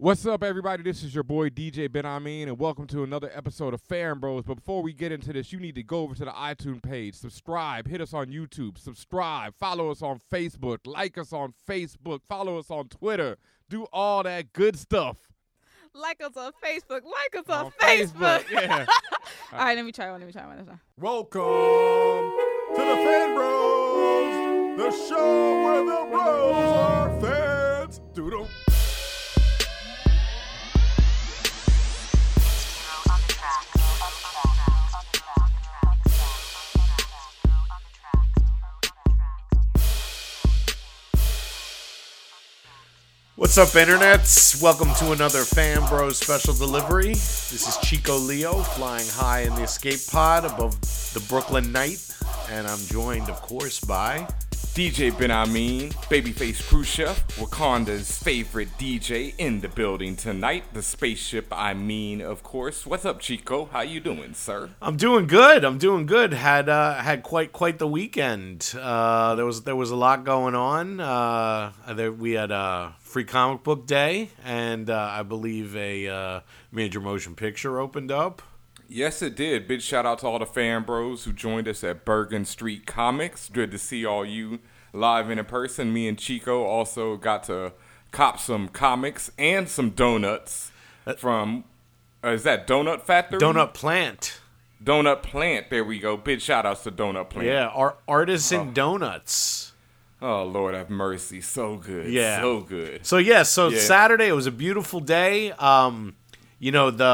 What's up, everybody? This is your boy DJ Benhameen, and welcome to another episode of Fan Bros. But before we get into this, you need to go over to the iTunes page, subscribe, hit us on YouTube, subscribe, follow us on Facebook, like us on Facebook, follow us on Twitter, do all that good stuff. Like us on Facebook. Like us on, On Facebook. Facebook, yeah. All right, let me try one. Let me try one. Let me try. Welcome to the Fan Bros, the show where the bros are fans. Doodle. What's up, internets? Welcome to another Fan Bros special delivery. This is Chico Leo flying high in the escape pod above the Brooklyn night, and I'm joined, of course, by. DJ Benhameen, Babyface Chef, Wakanda's favorite DJ in the building tonight. The spaceship, I mean, of course. What's up, Chico? How you doing, sir? I'm doing good. I'm doing good. Had uh, had quite quite the weekend. Uh, there was there was a lot going on. Uh, there, we had a free comic book day, and uh, I believe a uh, major motion picture opened up. Yes, it did. Big shout out to all the fan bros who joined us at Bergen Street Comics. Good to see all you live and in person. Me and Chico also got to cop some comics and some donuts from. Uh, is that Donut Factory? Donut Plant. Donut Plant. There we go. Big shout outs to Donut Plant. Yeah, our artisan Oh. donuts. Oh Lord have mercy. So good. Yeah. So good. So yeah, so Yeah. Saturday it was a beautiful day. Um, you know the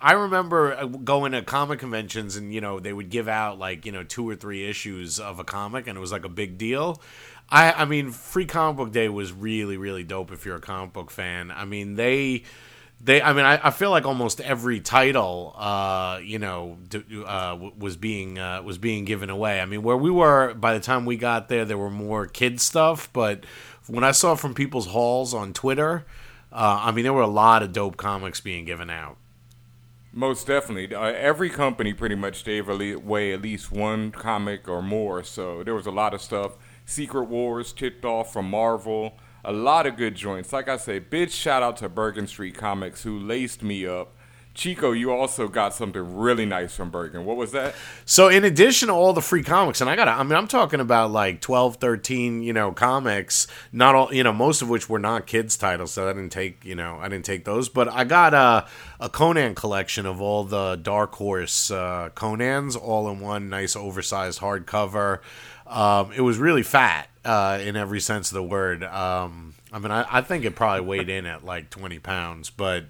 I remember uh, going to comic conventions and you know they would give out like you know two or three issues of a comic and it was like a big deal. I I mean Free Comic Book Day was really really dope if you're a comic book fan. I mean they. They, I mean, I, I feel like almost every title, uh, you know, d- uh, was being uh, was being given away. I mean, where we were by the time we got there, there were more kid stuff. But when I saw from people's halls on Twitter, uh, I mean, there were a lot of dope comics being given out. Most definitely. Uh, every company pretty much gave away at least one comic or more. So there was a lot of stuff. Secret Wars kicked off from Marvel. A lot of good joints. Like I say, big shout out to Bergen Street Comics who laced me up. Chico, you also got something really nice from Bergen. What was that? So in addition to all the free comics, and I got, I mean, I'm talking about like 12, 13, you know, comics, not all, you know, most of which were not kids titles. So I didn't take, you know, I didn't take those, but I got a, a Conan collection of all the Dark Horse uh, Conans all in one nice oversized hardcover. Um, it was really fat uh, in every sense of the word. Um, I mean, I, I think it probably weighed in at like 20 pounds, but,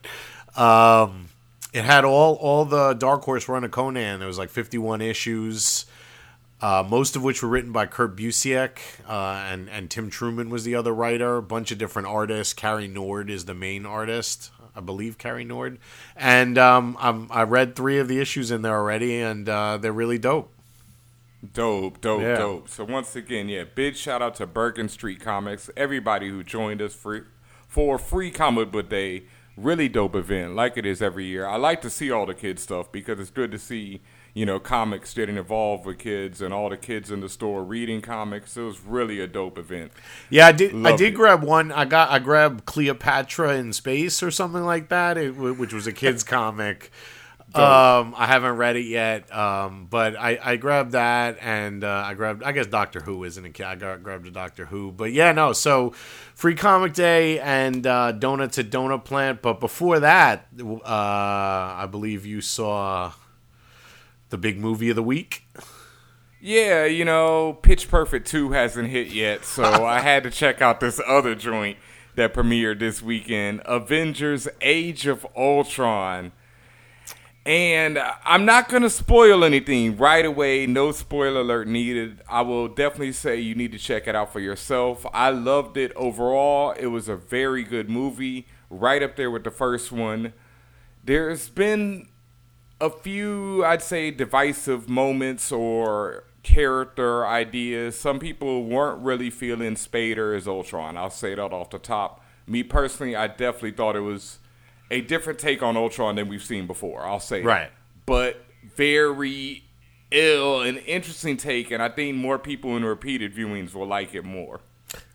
um, it had all all the Dark Horse run of Conan. There was like 51 issues, uh, most of which were written by Kurt Busiek, uh, and and Tim Truman was the other writer. A bunch of different artists. Cary Nord is the main artist, I believe. Cary Nord, and um, I'm, I read three of the issues in there already, and uh, they're really dope. Dope, dope, Yeah. dope. So once again, yeah, big shout out to Bergen Street Comics, everybody who joined us for for free comic book day. Really dope event, like it is every year. I like to see all the kids stuff because it's good to see you know comics getting involved with kids and all the kids in the store reading comics. It was really a dope event. Yeah, I did. I did it. grab one. I got. I grabbed Cleopatra in Space or something like that, it, which was a kids comic. Um, I haven't read it yet, um, but I, I grabbed that, and uh, I grabbed. I guess Doctor Who isn't a kid. I got, grabbed a Doctor Who, but yeah, no. So, free comic day and uh, donuts at Donut Plant. But before that, uh, I believe you saw the big movie of the week. Yeah, you know, Pitch Perfect 2 hasn't hit yet, so I had to check out this other joint that premiered this weekend Avengers Age of Ultron. And I'm not going to spoil anything right away. No spoiler alert needed. I will definitely say you need to check it out for yourself. I loved it overall. It was a very good movie, right up there with the first one. There's been a few, I'd say, divisive moments or character ideas. Some people weren't really feeling Spader as Ultron. I'll say that off the top. Me personally, I definitely thought it was a different take on Ultron than we've seen before. I'll say that. Right. but very ill and interesting take, and I think more people in repeated viewings will like it more.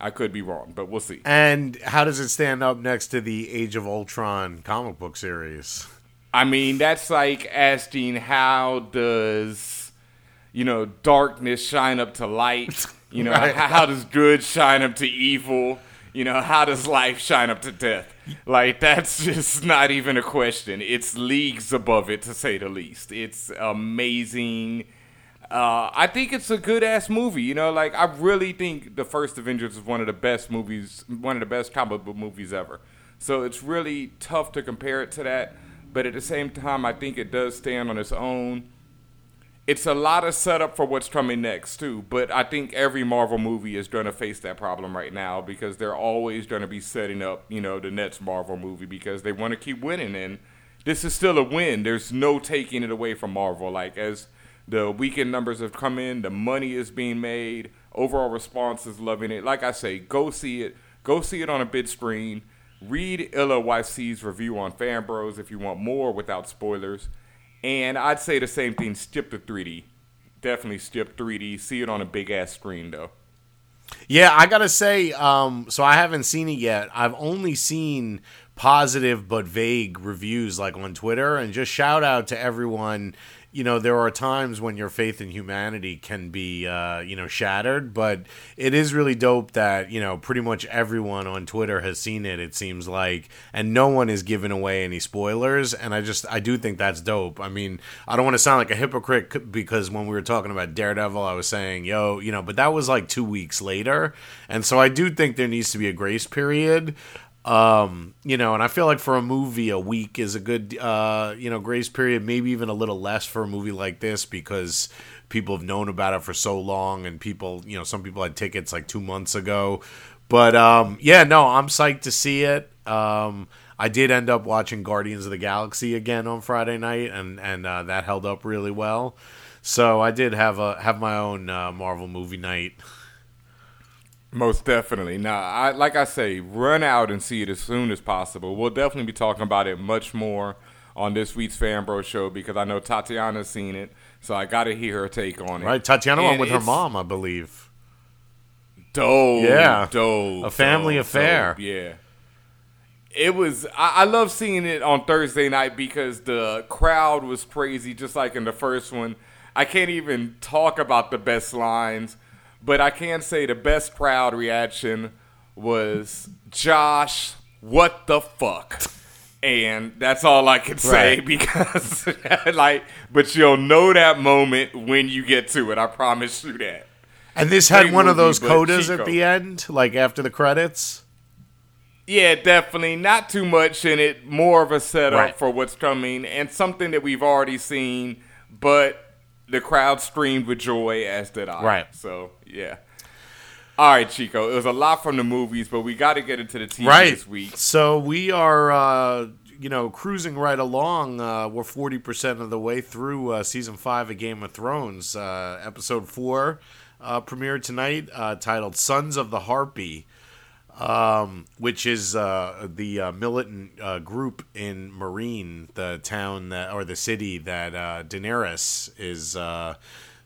I could be wrong, but we'll see. And how does it stand up next to the Age of Ultron comic book series? I mean, that's like asking how does you know darkness shine up to light? You know, Right. how, how does good shine up to evil? You know, how does life shine up to death? Like that's just not even a question. It's leagues above it to say the least. It's amazing. Uh, I think it's a good ass movie. You know, like I really think the first Avengers is one of the best movies, one of the best comic book movies ever. So it's really tough to compare it to that. But at the same time, I think it does stand on its own. It's a lot of setup for what's coming next too. But I think every Marvel movie is going to face that problem right now because they're always going to be setting up, you know, the next Marvel movie because they want to keep winning. And this is still a win. There's no taking it away from Marvel. Like as the weekend numbers have come in, the money is being made. Overall response is loving it. Like I say, go see it. Go see it on a big screen. Read Illa YC's review on Fan Bros if you want more without spoilers. And I'd say the same thing. Skip the 3D. Definitely skip 3D. See it on a big ass screen though. Yeah, I gotta say, um, so I haven't seen it yet. I've only seen positive but vague reviews like on Twitter, and just shout out to everyone. You know, there are times when your faith in humanity can be, uh, you know, shattered, but it is really dope that, you know, pretty much everyone on Twitter has seen it, it seems like, and no one is giving away any spoilers. And I just, I do think that's dope. I mean, I don't want to sound like a hypocrite because when we were talking about Daredevil, I was saying, yo, you know, but that was like two weeks later. And so I do think there needs to be a grace period. Um, you know, and I feel like for a movie, a week is a good, uh, you know, grace period. Maybe even a little less for a movie like this because people have known about it for so long, and people, you know, some people had tickets like two months ago. But um, yeah, no, I'm psyched to see it. Um, I did end up watching Guardians of the Galaxy again on Friday night, and and uh, that held up really well. So I did have a have my own uh, Marvel movie night. Most definitely. Now, I like I say, run out and see it as soon as possible. We'll definitely be talking about it much more on this week's Fan Bro show because I know Tatiana's seen it, so I got to hear her take on it. Right, Tatiana went with her mom, I believe. Dope. Yeah. Dope. A family dope, affair. dope, yeah. It was. I, I love seeing it on Thursday night because the crowd was crazy, just like in the first one. I can't even talk about the best lines, but I can say the best crowd reaction was Josh. What the fuck? And that's all I can say Right. because, like, but you'll know that moment when you get to it. I promise you that. And this had Great one of those codas Chico. at the end, like after the credits. Yeah, definitely. Not too much in it. More of a setup Right. for what's coming and something that we've already seen, but the crowd screamed with joy, as did I. Right. So, yeah. All right, Chico. It was a lot from the movies, but we got to get into the TV Right. this week. So we are, uh, you know, cruising right along. Uh, we're forty percent of the way through uh, season five of Game of Thrones. Uh, episode four uh, premiered tonight, uh, titled "Sons of the Harpy." Um, which is uh, the uh, militant uh, group in Meereen, the town that or the city that uh, Daenerys is uh,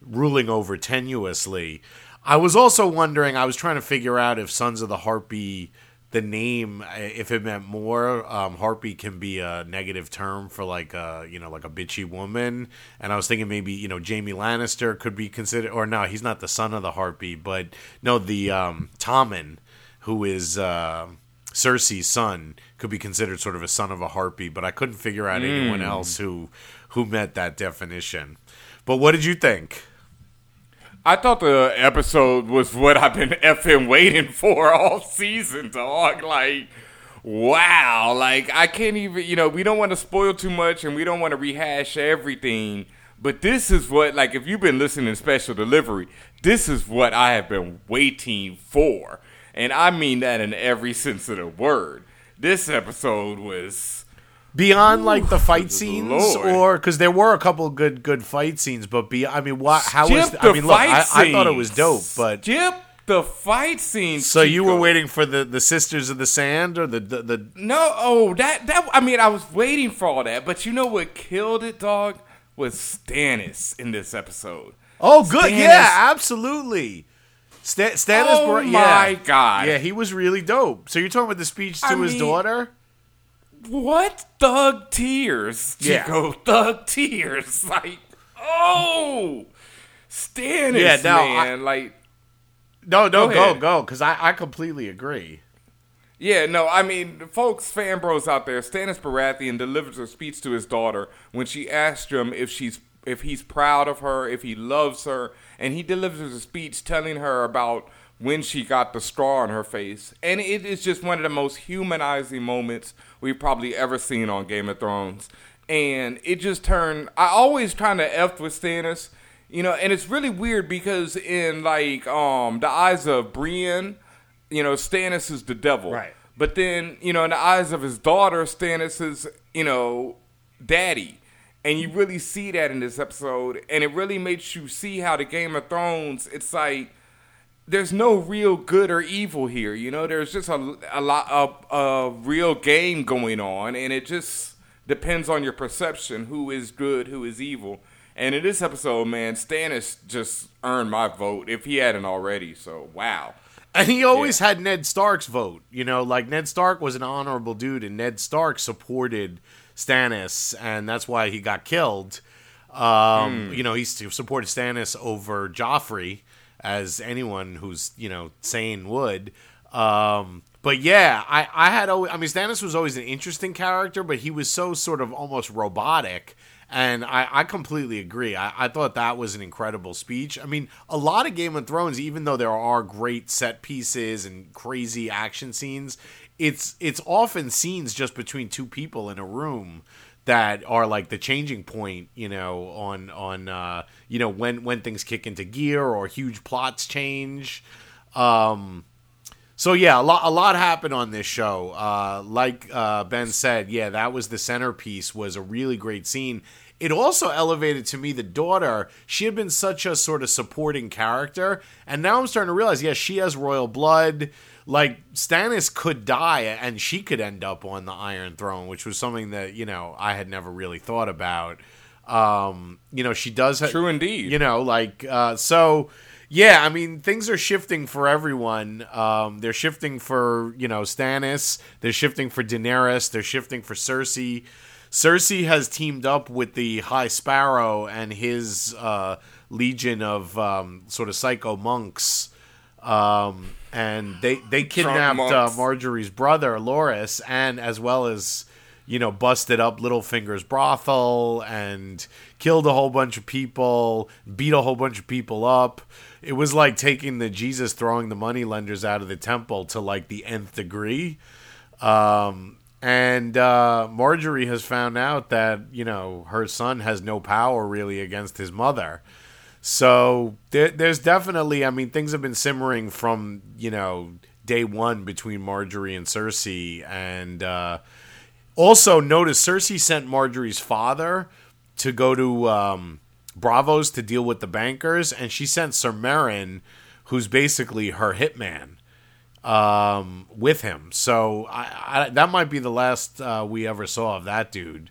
ruling over tenuously. I was also wondering. I was trying to figure out if Sons of the Harpy, the name, uh, if it meant more. Um, harpy can be a negative term for like a you know like a bitchy woman, and I was thinking maybe you know Jaime Lannister could be considered, or no, he's not the son of the Harpy, but no, the um, Tommen who is uh, Cersei's son, could be considered sort of a son of a harpy, but I couldn't figure out anyone else who who met that definition. But what did you think? I thought the episode was what I've been effing waiting for all season, dog. Like, wow. Like, I can't even, you know, we don't want to spoil too much and we don't want to rehash everything. But this is what, like, if you've been listening to Special Delivery, this is what I have been waiting for. And I mean that in every sense of the word. This episode was. Beyond like the fight scenes, Lord. or because there were a couple good good fight scenes, but be I mean, what? How was? Skip I the mean, look, fight I, I thought it was dope, but Skip the fight scenes. so you were waiting for the the Sisters of the Sand or the the, the No, oh, that that I mean, I was waiting for all that, but you know what killed it, dog, was Stannis in this episode. Oh, good. Stannis- Yeah, absolutely. Sta- Stannis. Oh my yeah. God. Yeah, he was really dope. So you're talking about the speech to I his mean- daughter? What thug tears, Yeah. Chico? Thug tears, like oh, Stannis, Yeah, no, I- man, like No, no, Go go, go, because I, I completely agree. Yeah, no, I mean, folks, fan bros out there, Stannis Baratheon delivers a speech to his daughter when she asked him if she's if he's proud of her, if he loves her, and he delivers a speech telling her about when she got the straw on her face. And it is just one of the most humanizing moments we've probably ever seen on Game of Thrones. And it just turned I always trying to F with Stannis, you know, and it's really weird because in like um the eyes of Brienne, you know, Stannis is the devil. Right. But then, you know, in the eyes of his daughter, Stannis is, you know, daddy. And you really see that in this episode. And it really makes you see how the Game of Thrones, it's like, there's no real good or evil here. You know, there's just a, a lot of a real game going on. And it just depends on your perception who is good, who is evil. And in this episode, man, Stannis just earned my vote if he hadn't already. So, wow. And he always had Ned Stark's vote. You know, like Ned Stark was an honorable dude, and Ned Stark supported Stannis, and that's why he got killed. Um, You know, he supported Stannis over Joffrey, as anyone who's you know sane would. Um, but yeah, I I had always, I mean Stannis was always an interesting character, but he was so sort of almost robotic. And I, I completely agree. I, I thought that was an incredible speech. I mean, a lot of Game of Thrones, even though there are great set pieces and crazy action scenes, it's it's often scenes just between two people in a room that are like the changing point, you know, on on uh, you know when when things kick into gear or huge plots change. Um, so yeah, a lot a lot happened on this show. Uh, like uh, Ben said, yeah, that was the centerpiece. Was a really great scene. It also elevated to me the daughter. She had been such a sort of supporting character, and now I'm starting to realize, yeah, she has royal blood. Like Stannis could die, and she could end up on the Iron Throne, which was something that you know I had never really thought about. Um, you know, she does. Ha- True indeed. You know, like uh, so. Yeah, I mean things are shifting for everyone. Um, they're shifting for you know Stannis. They're shifting for Daenerys. They're shifting for Cersei. Cersei has teamed up with the High Sparrow and his uh, legion of um, sort of psycho monks, um, and they they kidnapped uh. Margaery's brother Loras, and as well as you know busted up Littlefinger's brothel and killed a whole bunch of people, beat a whole bunch of people up. It was like taking the Jesus throwing the moneylenders out of the temple to like the nth degree. Um, and uh, Margaery has found out that you know her son has no power really against his mother. So there, there's definitely, I mean, things have been simmering from you know day one between Margaery and Cersei, and uh, also notice Cersei sent Margaery's father to go to um, Braavos to deal with the bankers, and she sent Sir Meryn, who's basically her hitman um, with him. So I, I, that might be the last uh, we ever saw of that dude.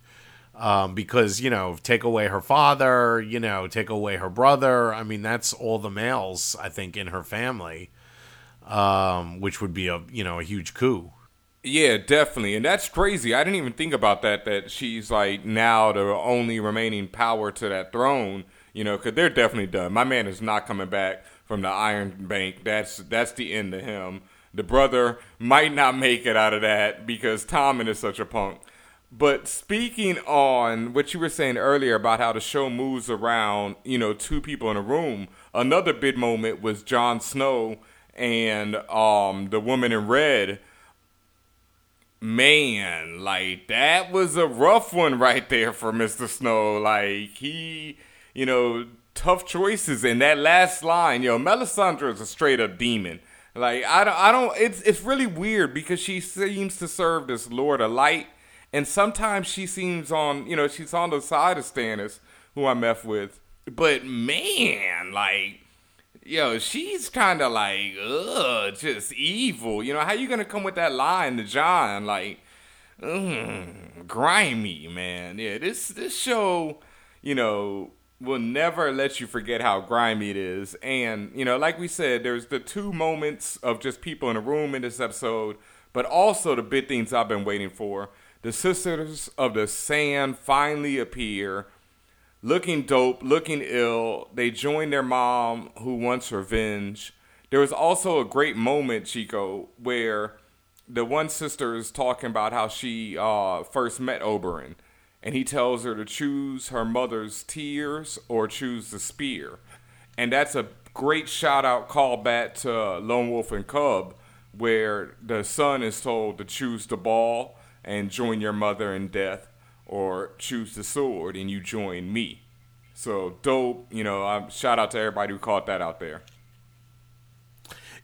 Um, because you know, take away her father, you know, take away her brother. I mean, that's all the males I think in her family, um, which would be a you know a huge coup. Yeah, definitely. And that's crazy. I didn't even think about that, that she's like now the only remaining power to that throne, you know, because they're definitely done. My man is not coming back from the Iron Bank. That's that's the end of him. The brother might not make it out of that because Tommen is such a punk. But speaking on what you were saying earlier about how the show moves around, you know, two people in a room, another big moment was Jon Snow and um, the woman in red man, like that was a rough one right there for Mr. Snow. Like he, you know, tough choices in that last line. Yo, Melisandre is a straight up demon. Like I don't, I don't. It's it's really weird because she seems to serve this Lord of Light, and sometimes she seems on, you know, she's on the side of Stannis, who I met with. But man, like yo, she's kind of like, ugh, just evil. You know, how you gonna come with that line to Jon? Like, mm, grimy, man. Yeah, this this show, you know, will never let you forget how grimy it is. And, you know, like we said, there's the two moments of just people in a room in this episode, but also the big things I've been waiting for. The Sisters of the Sand finally appear, looking dope, looking ill. They join their mom, who wants revenge. There was also a great moment, Chico, where the one sister is talking about how she uh, first met Oberyn, and he tells her to choose her mother's tears or choose the spear. And that's a great shout out call back to Lone Wolf and Cub, where the son is told to choose the ball and join your mother in death, or choose the sword and you join me. So dope, you know. Um, shout out to everybody who caught that out there.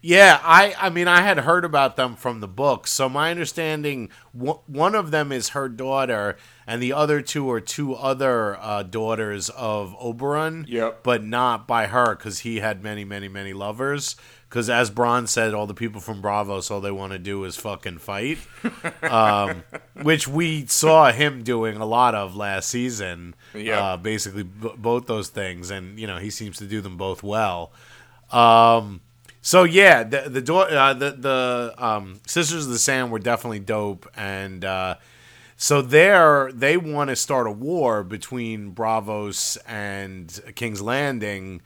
Yeah, I I mean I had heard about them from the book. So my understanding w- one of them is her daughter and the other two are two other uh, daughters of Oberyn. Yep. But not by her cuz he had many many many lovers cuz as Bronn said all the people from Braavos all they want to do is fucking fight. um, which we saw him doing a lot of last season. Yep. Uh, basically b- both those things and you know he seems to do them both well. Um so yeah, the the door, uh, the the um, Sisters of the Sand were definitely dope, and uh, so there they want to start a war between Braavos and King's Landing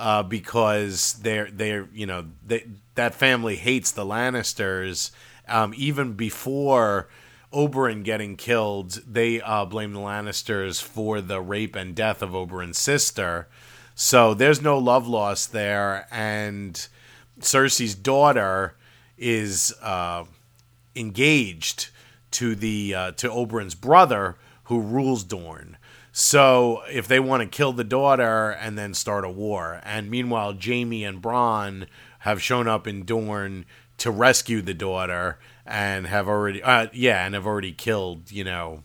uh, because they're they're you know they, that family hates the Lannisters. Um, even before Oberyn getting killed, they uh, blame the Lannisters for the rape and death of Oberyn's sister. So there's no love lost there, and Cersei's daughter is uh, engaged to the uh, to Oberyn's brother, who rules Dorne. So if they want to kill the daughter and then start a war, and meanwhile Jaime and Bronn have shown up in Dorne to rescue the daughter and have already uh, yeah and have already killed you know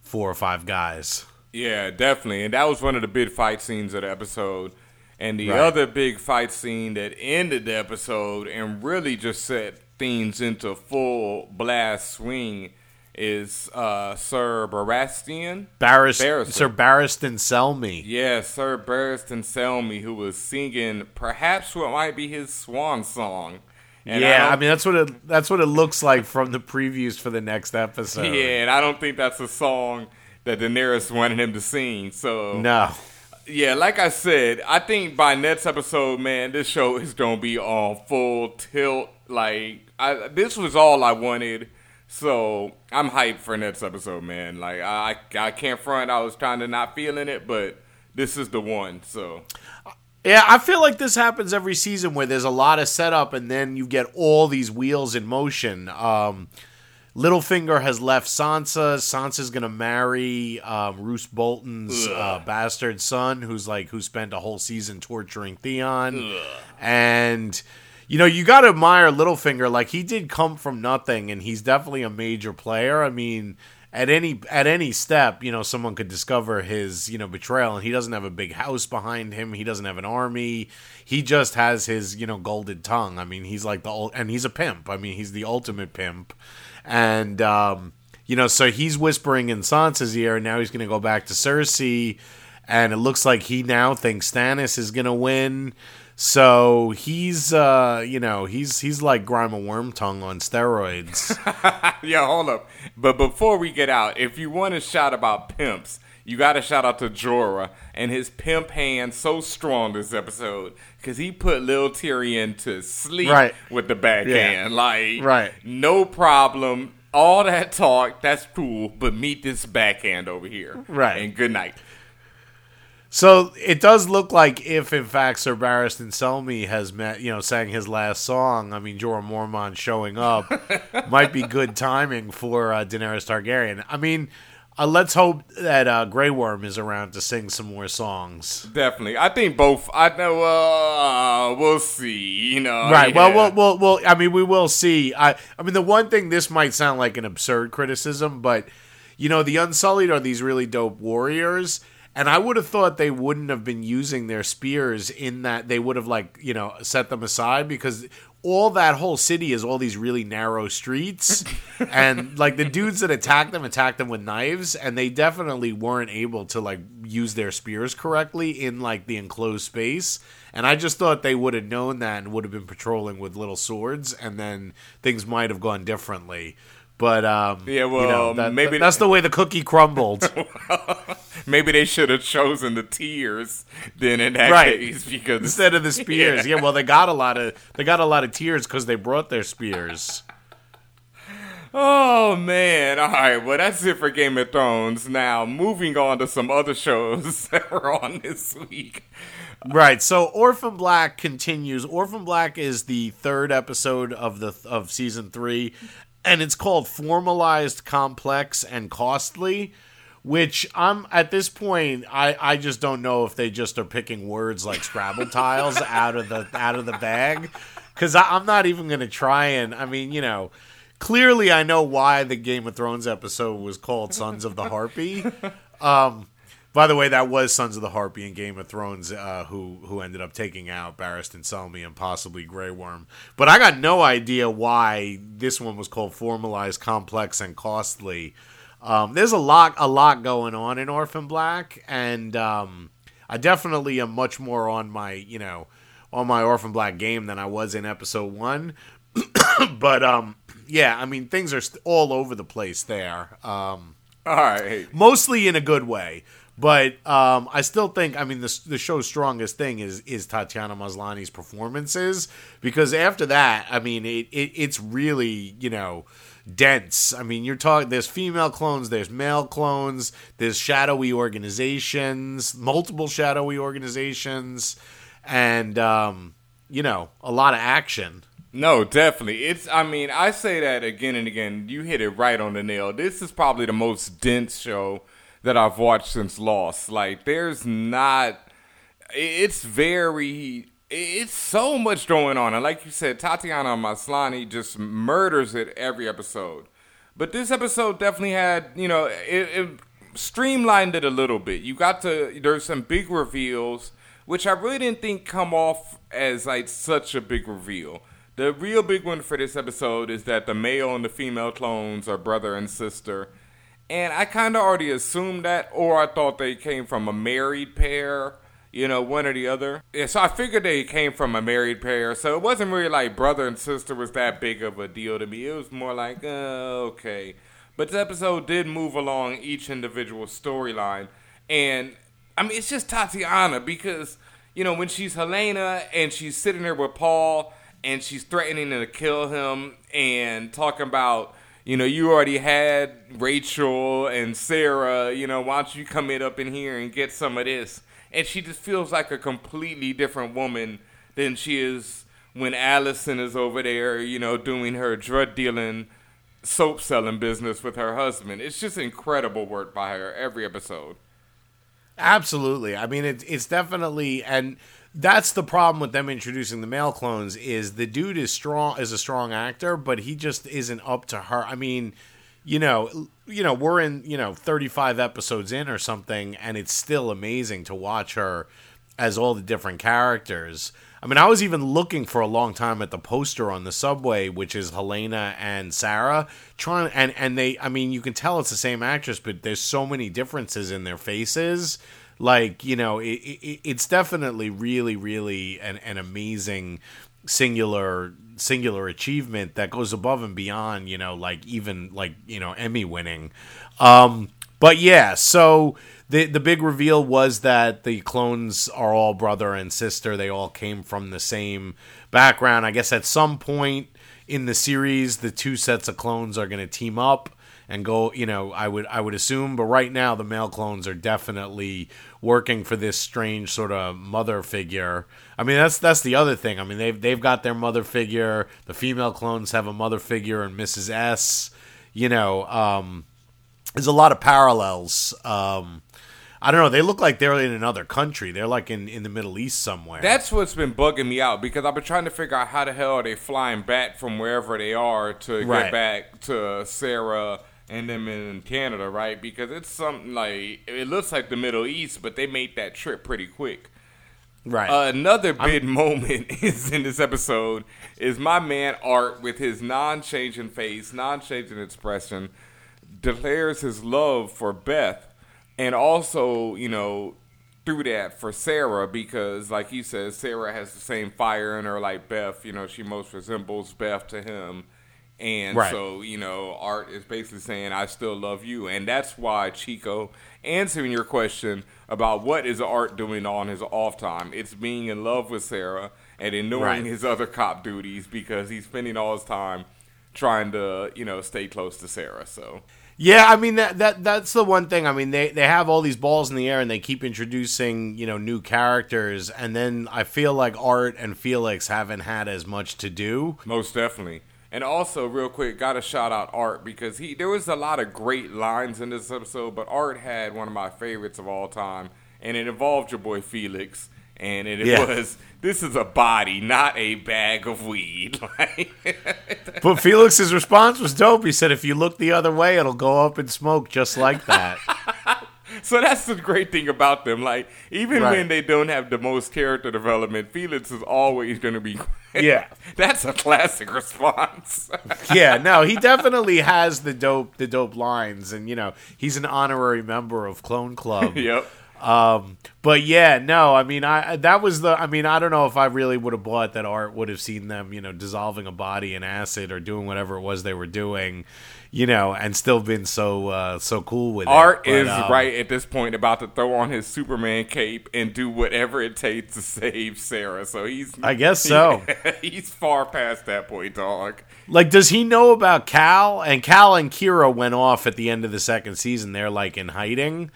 four or five guys. Yeah, definitely. And that was one of the big fight scenes of the episode. And the Right. other big fight scene that ended the episode and really just set things into full blast swing is uh, Sir Baratheon. Barris- Barristan. Sir Barristan Selmy. Yeah, Sir Barristan Selmy, who was singing perhaps what might be his swan song. And yeah, don't- I, mean that's what it that's what it looks like from the previews for the next episode. yeah, and I don't think that's a song that Daenerys wanted him to sing. So No. Yeah, like I said, I think by next episode, man, this show is gonna be on full tilt. Like, I this was all I wanted, so I'm hyped for next episode, man. Like, I I can't front. I was kind of not feeling it, but this is the one. So Yeah, I feel like this happens every season where there's a lot of setup and then you get all these wheels in motion. Um, Littlefinger has left Sansa. Sansa's gonna marry um, Roose Bolton's uh, bastard son, who's like who spent a whole season torturing Theon. And you know you got to admire Littlefinger. Like he did come from nothing, and he's definitely a major player. I mean, at any at any step, you know, someone could discover his you know betrayal, and he doesn't have a big house behind him. He doesn't have an army. He just has his you know golden tongue. I mean, he's like the and he's a pimp. I mean, he's the ultimate pimp, and um, you know, so he's whispering in Sansa's ear, and now he's going to go back to Cersei, and it looks like he now thinks Stannis is going to win. So he's, uh, you know, he's he's like Grima Wormtongue on steroids. yeah, hold up. But before we get out, if you want to shout about pimps, you got to shout out to Jorah and his pimp hand so strong this episode because he put Lil Tyrion to sleep Right. with the backhand. Like, Right. no problem. All that talk, that's cool, but meet this backhand over here. Right. And good night. So it does look like if, in fact, Sir Barristan Selmy has met, you know, sang his last song. I mean, Jorah Mormont showing up might be good timing for uh, Daenerys Targaryen. I mean, uh, let's hope that uh, Grey Worm is around to sing some more songs. Definitely. I think both. I know. Uh, we'll see. You know. Right. yeah. Well, well, well, well. I mean, we will see. I, I mean, the one thing this might sound like an absurd criticism, but you know, the Unsullied are these really dope warriors, and I would have thought they wouldn't have been using their spears in that they would have like you know set them aside because all that whole city is all these really narrow streets, and like the dudes that attacked them attacked them with knives, and they definitely weren't able to like use their spears correctly in like the enclosed space. And I just thought they would have known that and would have been patrolling with little swords, and then things might have gone differently. But um, Yeah, well, you know, that- maybe- that's the way the cookie crumbled. Maybe they should have chosen the tears then in that Right. case because instead of the spears. Yeah. well, they got a lot of they got a lot of tears because they brought their spears. Oh man! All right, well that's it for Game of Thrones. Now moving on to some other shows that were on this week. Right. So Orphan Black continues. Orphan Black is the third episode of the of season three, and it's called Formalized, Complex, and Costly. Which I'm at this point, I, I just don't know if they just are picking words like Scrabble tiles out of the out of the bag, because I'm not even gonna try and. I mean, you know, clearly I know why the Game of Thrones episode was called Sons of the Harpy. Um, by the way, that was Sons of the Harpy in Game of Thrones, uh, who who ended up taking out Barristan Selmy and possibly Grey Worm. But I got no idea why this one was called Formalized, Complex, and Costly. Um, there's a lot a lot going on in Orphan Black, and um, I definitely am much more on my you know on my Orphan Black game than I was in episode one. but um, yeah, I mean things are st- all over the place there. Um, All right, mostly in a good way. But um, I still think, I mean, the, the show's strongest thing is is Tatiana Maslany's performances because after that, I mean, it, it it's really you know dense. I mean, you're talking. There's female clones, there's male clones, there's shadowy organizations, multiple shadowy organizations, and um, you know, a lot of action. No, definitely. It's. I mean, I say that again and again. You hit it right on the nail. This is probably the most dense show that I've watched since Lost. Like, there's not. It's very. It's so much going on, and like you said, Tatiana Maslany just murders it every episode. But this episode definitely had, you know, it, it streamlined it a little bit. You got to. There's some big reveals, which I really didn't think come off as like such a big reveal. The real big one for this episode is that the male and the female clones are brother and sister. And I kind of already assumed that, or I thought they came from a married pair, you know, one or the other. Yeah, so I figured they came from a married pair. So it wasn't really like brother and sister was that big of a deal to me. It was more like, uh, okay. But the episode did move along each individual storyline. And, I mean, it's just Tatiana because, you know, when she's Helena and she's sitting there with Paul and she's threatening to kill him and talking about, you know, you already had Rachel and Sarah, you know, why don't you come in up in here and get some of this? And she just feels like a completely different woman than she is when Alison is over there, you know, doing her drug dealing, soap selling business with her husband. It's just incredible work by her every episode. Absolutely. I mean, it, it's definitely, and that's the problem with them introducing the male clones is the dude is strong, is a strong actor, but he just isn't up to her. I mean, you know, you know, we're in, you know, 35 episodes in or something, and it's still amazing to watch her as all the different characters. I mean, I was even looking for a long time at the poster on the subway, which is Helena and Sarah, trying and and they. I mean, you can tell it's the same actress, but there's so many differences in their faces. Like you know, it, it, it's definitely really, really an, an amazing singular singular achievement that goes above and beyond. You know, like even like you know Emmy winning. Um, but yeah, so the the big reveal was that the clones are all brother and sister. They all came from the same background. I guess at some point in the series, the two sets of clones are going to team up and go. You know, I would I would assume, but right now the male clones are definitely working for this strange sort of mother figure. I mean, that's that's the other thing. I mean, they've they've got their mother figure. The female clones have a mother figure and Mrs. S. You know. um there's a lot of parallels. Um, I don't know. They look like they're in another country. They're like in, in the Middle East somewhere. That's what's been bugging me out because I've been trying to figure out how the hell are they flying back from wherever they are to Right. get back to Sarah and them in Canada, right? Because it's something like it looks like the Middle East, but they made that trip pretty quick. right. Another big moment is in this episode is my man Art with his non-changing face, non-changing expression, declares his love for Beth, and also you know through that for Sarah because like you said, Sarah has the same fire in her like Beth. You know, she most resembles Beth to him. And Right. so, you know, Art is basically saying, I still love you. And that's why Chico, answering your question about what is Art doing on his off time, it's being in love with Sarah and ignoring Right. his other cop duties because he's spending all his time trying to, you know, stay close to Sarah. So, Yeah, I mean that that that's the one thing. I mean they they have all these balls in the air and they keep introducing, you know, new characters and then I feel like Art and Felix haven't had as much to do. Most definitely. And also, real quick, got to shout out Art because he there was a lot of great lines in this episode, but Art had one of my favorites of all time, and it involved your boy Felix, and it Yeah. was this is a body, not a bag of weed. But Felix's response was dope. He said if you look the other way it'll go up in smoke just like that. so that's the great thing about them. Like even Right. when they don't have the most character development, Felix is always going to be. Yeah. that's a classic response. yeah, no, he definitely has the dope the dope lines and you know, he's an honorary member of Clone Club. yep. Um, but yeah, no, I mean, I that was the. I mean, I don't know if I really would have bought that art would have seen them, you know, dissolving a body in acid or doing whatever it was they were doing, you know, and still been so uh, so cool with Art it. But, is um, right at this point about to throw on his Superman cape and do whatever it takes to save Sarah. So he's I guess so. he's far past that point, dog. Like, does he know about Cal? And Cal and Kira went off at the end of the second season. They're like in hiding,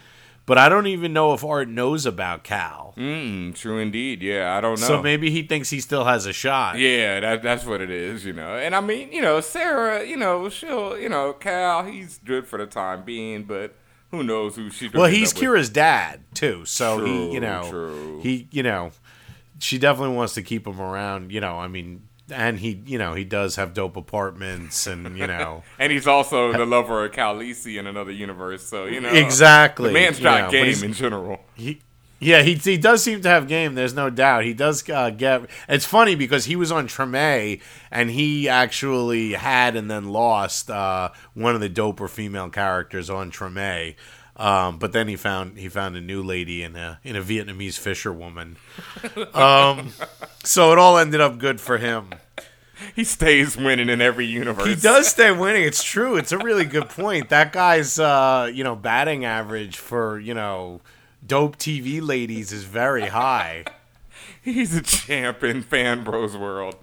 but I don't even know if Art knows about Cal. Mm, true indeed. Yeah, I don't know. So maybe he thinks he still has a shot. yeah, that, that's what it is, you know. And I mean, you know, Sarah, you know, she'll, you know, Cal, he's good for the time being, but who knows who she. Well, he's Kira's dad too, so True, he, you know, true. he, you know, she definitely wants to keep him around. You know, I mean, and he, you know, he does have dope apartments, and you know, And he's also the lover of Khaleesi in another universe, so you know exactly. The man's you got know, game in general. He, yeah, he he does seem to have game. There's no doubt. He does uh, get. It's funny because he was on Treme and he actually had and then lost uh, one of the doper female characters on Treme. Um, but then he found he found a new lady in a in a Vietnamese fisherwoman. Um, so it all ended up good for him. He stays winning in every universe. He does stay winning. It's true. It's a really good point. That guy's uh, you know batting average for you know dope TV ladies is very high. He's a champ in Fan Bros world.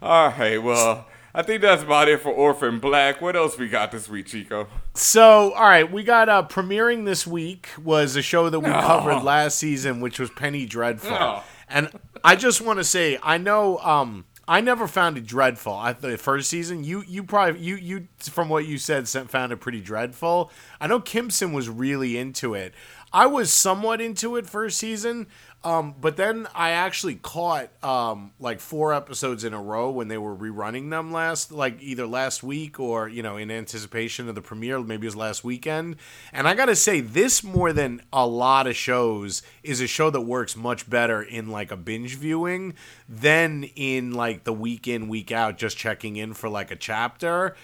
All right, well, I think that's about it for Orphan Black. What else we got this week, Chico? So, all right, we got uh, premiering this week was a show that we covered last season, which was Penny Dreadful, and I just want to say, I know, um, I never found it dreadful. I the first season, you you probably you you from what you said found it pretty dreadful. I know Kimson was really into it. I was somewhat into it first season, um, but then I actually caught um, like four episodes in a row when they were rerunning them last, like either last week or you know in anticipation of the premiere. Maybe it was last weekend. And I gotta say, this more than a lot of shows is a show that works much better in like a binge viewing than in like the week in week out, just checking in for like a chapter.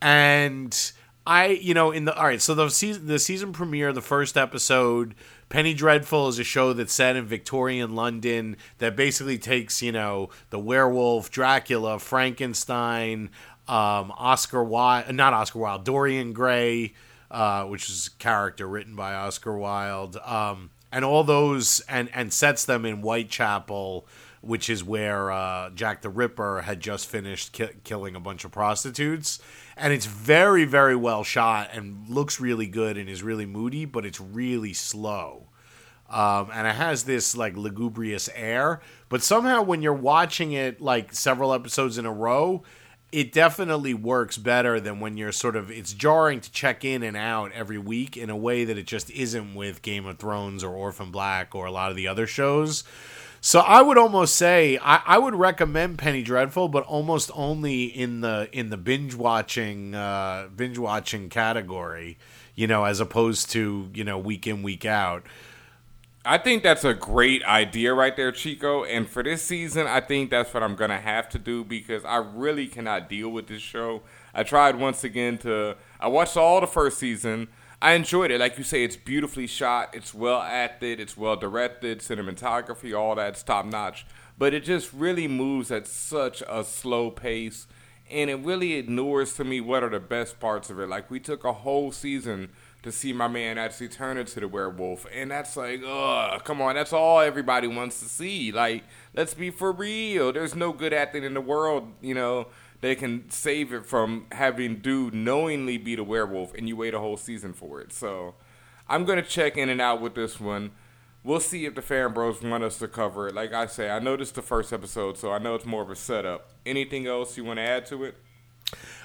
And I, you know, in the all right, so the season the season premiere, the first episode, Penny Dreadful is a show that's set in Victorian London that basically takes, you know, the werewolf, Dracula, Frankenstein, um, Oscar Wilde, not Oscar Wilde, Dorian Gray, uh, which is a character written by Oscar Wilde, um, and all those, and and sets them in Whitechapel, which is where uh, Jack the Ripper had just finished ki- killing a bunch of prostitutes. And it's very, very well shot and looks really good and is really moody, but it's really slow. Um, and it has this like lugubrious air. But somehow, when you're watching it like several episodes in a row, it definitely works better than when you're sort of. It's jarring to check in and out every week in a way that it just isn't with Game of Thrones or Orphan Black or a lot of the other shows. So I would almost say I, I would recommend Penny Dreadful, but almost only in the in the binge watching uh, binge watching category, you know, as opposed to you know week in week out. I think that's a great idea right there, Chico. And for this season, I think that's what I'm gonna have to do because I really cannot deal with this show. I tried once again to. I watched all the first season. I enjoyed it. Like you say, it's beautifully shot. It's well acted. It's well directed. Cinematography, all that's top notch. But it just really moves at such a slow pace, and it really ignores to me what are the best parts of it. Like we took a whole season to see my man actually turn into the werewolf, and that's like, ugh, come on, that's all everybody wants to see. Like, let's be for real. There's no good acting in the world, you know they can save it from having dude knowingly be the werewolf and you wait a whole season for it. So I'm gonna check in and out with this one. We'll see if the fan bros want us to cover it. Like I say, I is the first episode, so I know it's more of a setup. Anything else you want to add to it?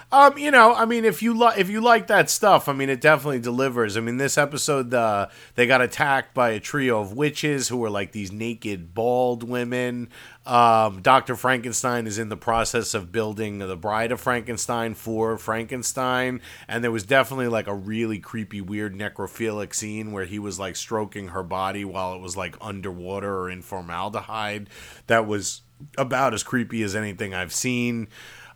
Um, you know, I mean, if you like if you like that stuff, I mean, it definitely delivers. I mean, this episode, uh, they got attacked by a trio of witches who were like these naked, bald women. Um, Doctor Frankenstein is in the process of building the Bride of Frankenstein for Frankenstein, and there was definitely like a really creepy, weird necrophilic scene where he was like stroking her body while it was like underwater or in formaldehyde. That was about as creepy as anything I've seen.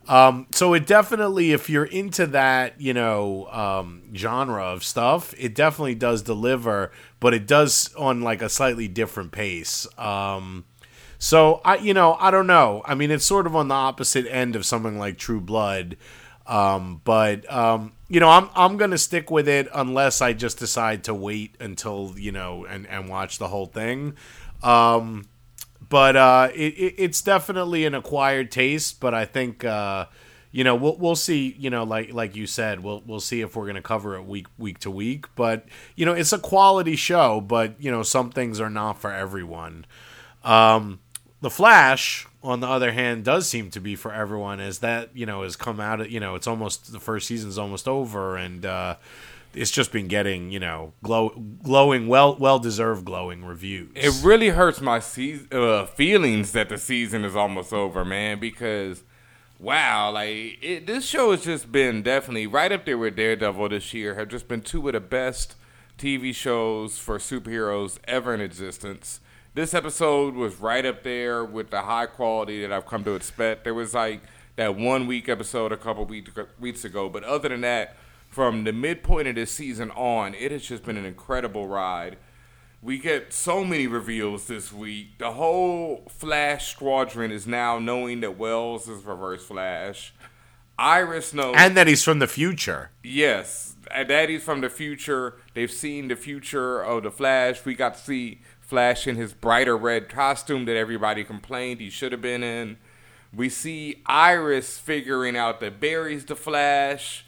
Um, so it definitely, if you're into that, you know, um, genre of stuff, it definitely does deliver, but it does on like a slightly different pace. Um, so I, you know, I don't know. I mean, it's sort of on the opposite end of something like True Blood. Um, but um, you know, I'm I'm gonna stick with it unless I just decide to wait until you know and and watch the whole thing. Um, but uh, it, it, it's definitely an acquired taste. But I think uh, you know we'll we'll see. You know, like like you said, we'll we'll see if we're gonna cover it week week to week. But you know, it's a quality show. But you know, some things are not for everyone. Um, the Flash, on the other hand, does seem to be for everyone. As that you know has come out. You know, it's almost the first season's almost over, and uh, it's just been getting you know glow, glowing, well well deserved glowing reviews. It really hurts my se- uh, feelings that the season is almost over, man. Because wow, like it, this show has just been definitely right up there with Daredevil this year. Have just been two of the best TV shows for superheroes ever in existence. This episode was right up there with the high quality that I've come to expect. There was like that one weak episode a couple week, weeks ago, but other than that, from the midpoint of this season on, it has just been an incredible ride. We get so many reveals this week. The whole Flash squadron is now knowing that Wells is Reverse Flash. Iris knows, and that he's from the future. Yes, that he's from the future. They've seen the future of the Flash. We got to see Flash in his brighter red costume that everybody complained he should have been in. We see Iris figuring out that Barry's the Flash.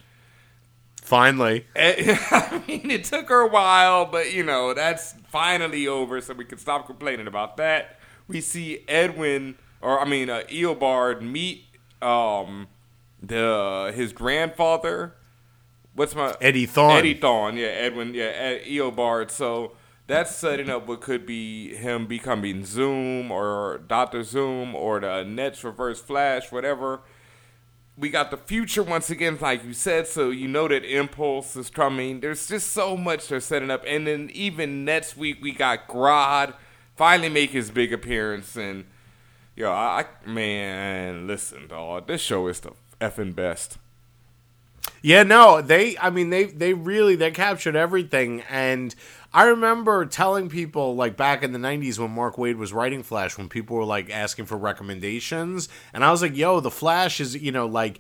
Finally. I mean, it took her a while, but you know, that's finally over, so we can stop complaining about that. We see Edwin, or I mean, uh, Eobard meet um, the his grandfather. What's my Eddie Thawne? Eddie Thawne, yeah, Edwin, yeah, Ed, Eobard. So that's setting up what could be him becoming Zoom or Doctor Zoom or the Nets Reverse Flash, whatever we got the future once again, like you said, so you know that Impulse is coming. There's just so much they're setting up. And then even next week, we got Grodd finally make his big appearance. And, yo, I, man, listen, dog, this show is the effing best. Yeah, no, they, I mean, they, they really, they captured everything. And I remember telling people like back in the 90s when Mark Waid was writing Flash when people were like asking for recommendations and I was like, "Yo, the Flash is, you know, like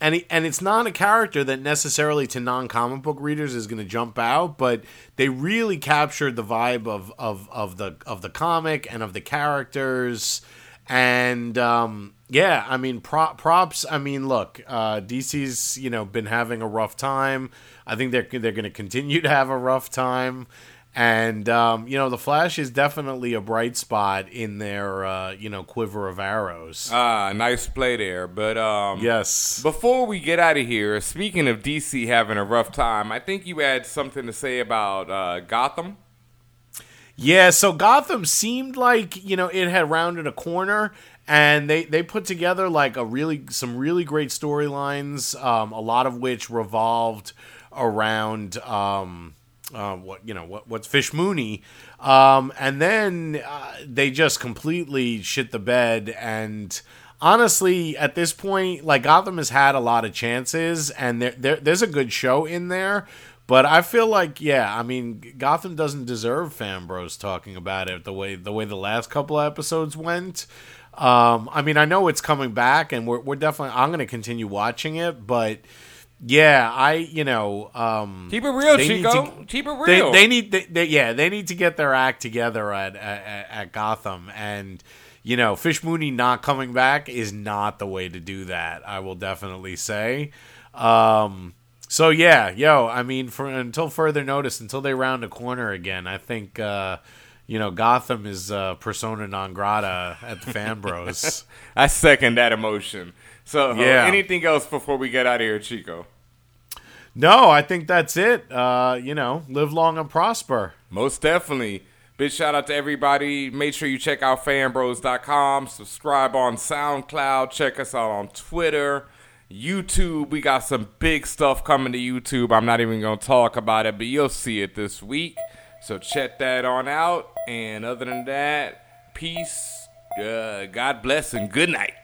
and he, and it's not a character that necessarily to non-comic book readers is going to jump out, but they really captured the vibe of of of the of the comic and of the characters and um yeah, I mean prop, props. I mean, look, uh, DC's you know been having a rough time. I think they're they're going to continue to have a rough time, and um, you know the Flash is definitely a bright spot in their uh, you know quiver of arrows. Ah, nice play there. But um, yes, before we get out of here, speaking of DC having a rough time, I think you had something to say about uh, Gotham. Yeah, so Gotham seemed like you know it had rounded a corner, and they they put together like a really some really great storylines, um, a lot of which revolved around um, uh, what you know what what's Fish Mooney, um, and then uh, they just completely shit the bed and. Honestly, at this point, like Gotham has had a lot of chances, and there, there there's a good show in there, But I feel like, yeah, I mean, Gotham doesn't deserve fan bros talking about it the way the way the last couple episodes went. Um, I mean, I know it's coming back, and we're we're definitely I'm going to continue watching it, but yeah, I you know um, Keep it real, Chico. to- Keep it they, real. they need they, they, yeah they need to get their act together at, at at Gotham and you know Fish Mooney not coming back is not the way to do that I will definitely say um so yeah yo I mean for until further notice until they round a corner again I think uh you know Gotham is uh, persona non grata at the fan bros I second that emotion. So, uh, Yeah. anything else before we get out of here, Chico? no I think that's it uh you know live long and prosper Most definitely. Big shout out to everybody. Make sure you check out fanbros.com. Subscribe on SoundCloud. Check us out on Twitter, YouTube. We got some big stuff coming to YouTube. I'm not even going to talk about it, but you'll see it this week. So check that on out. And other than that, peace, uh, God bless, and good night.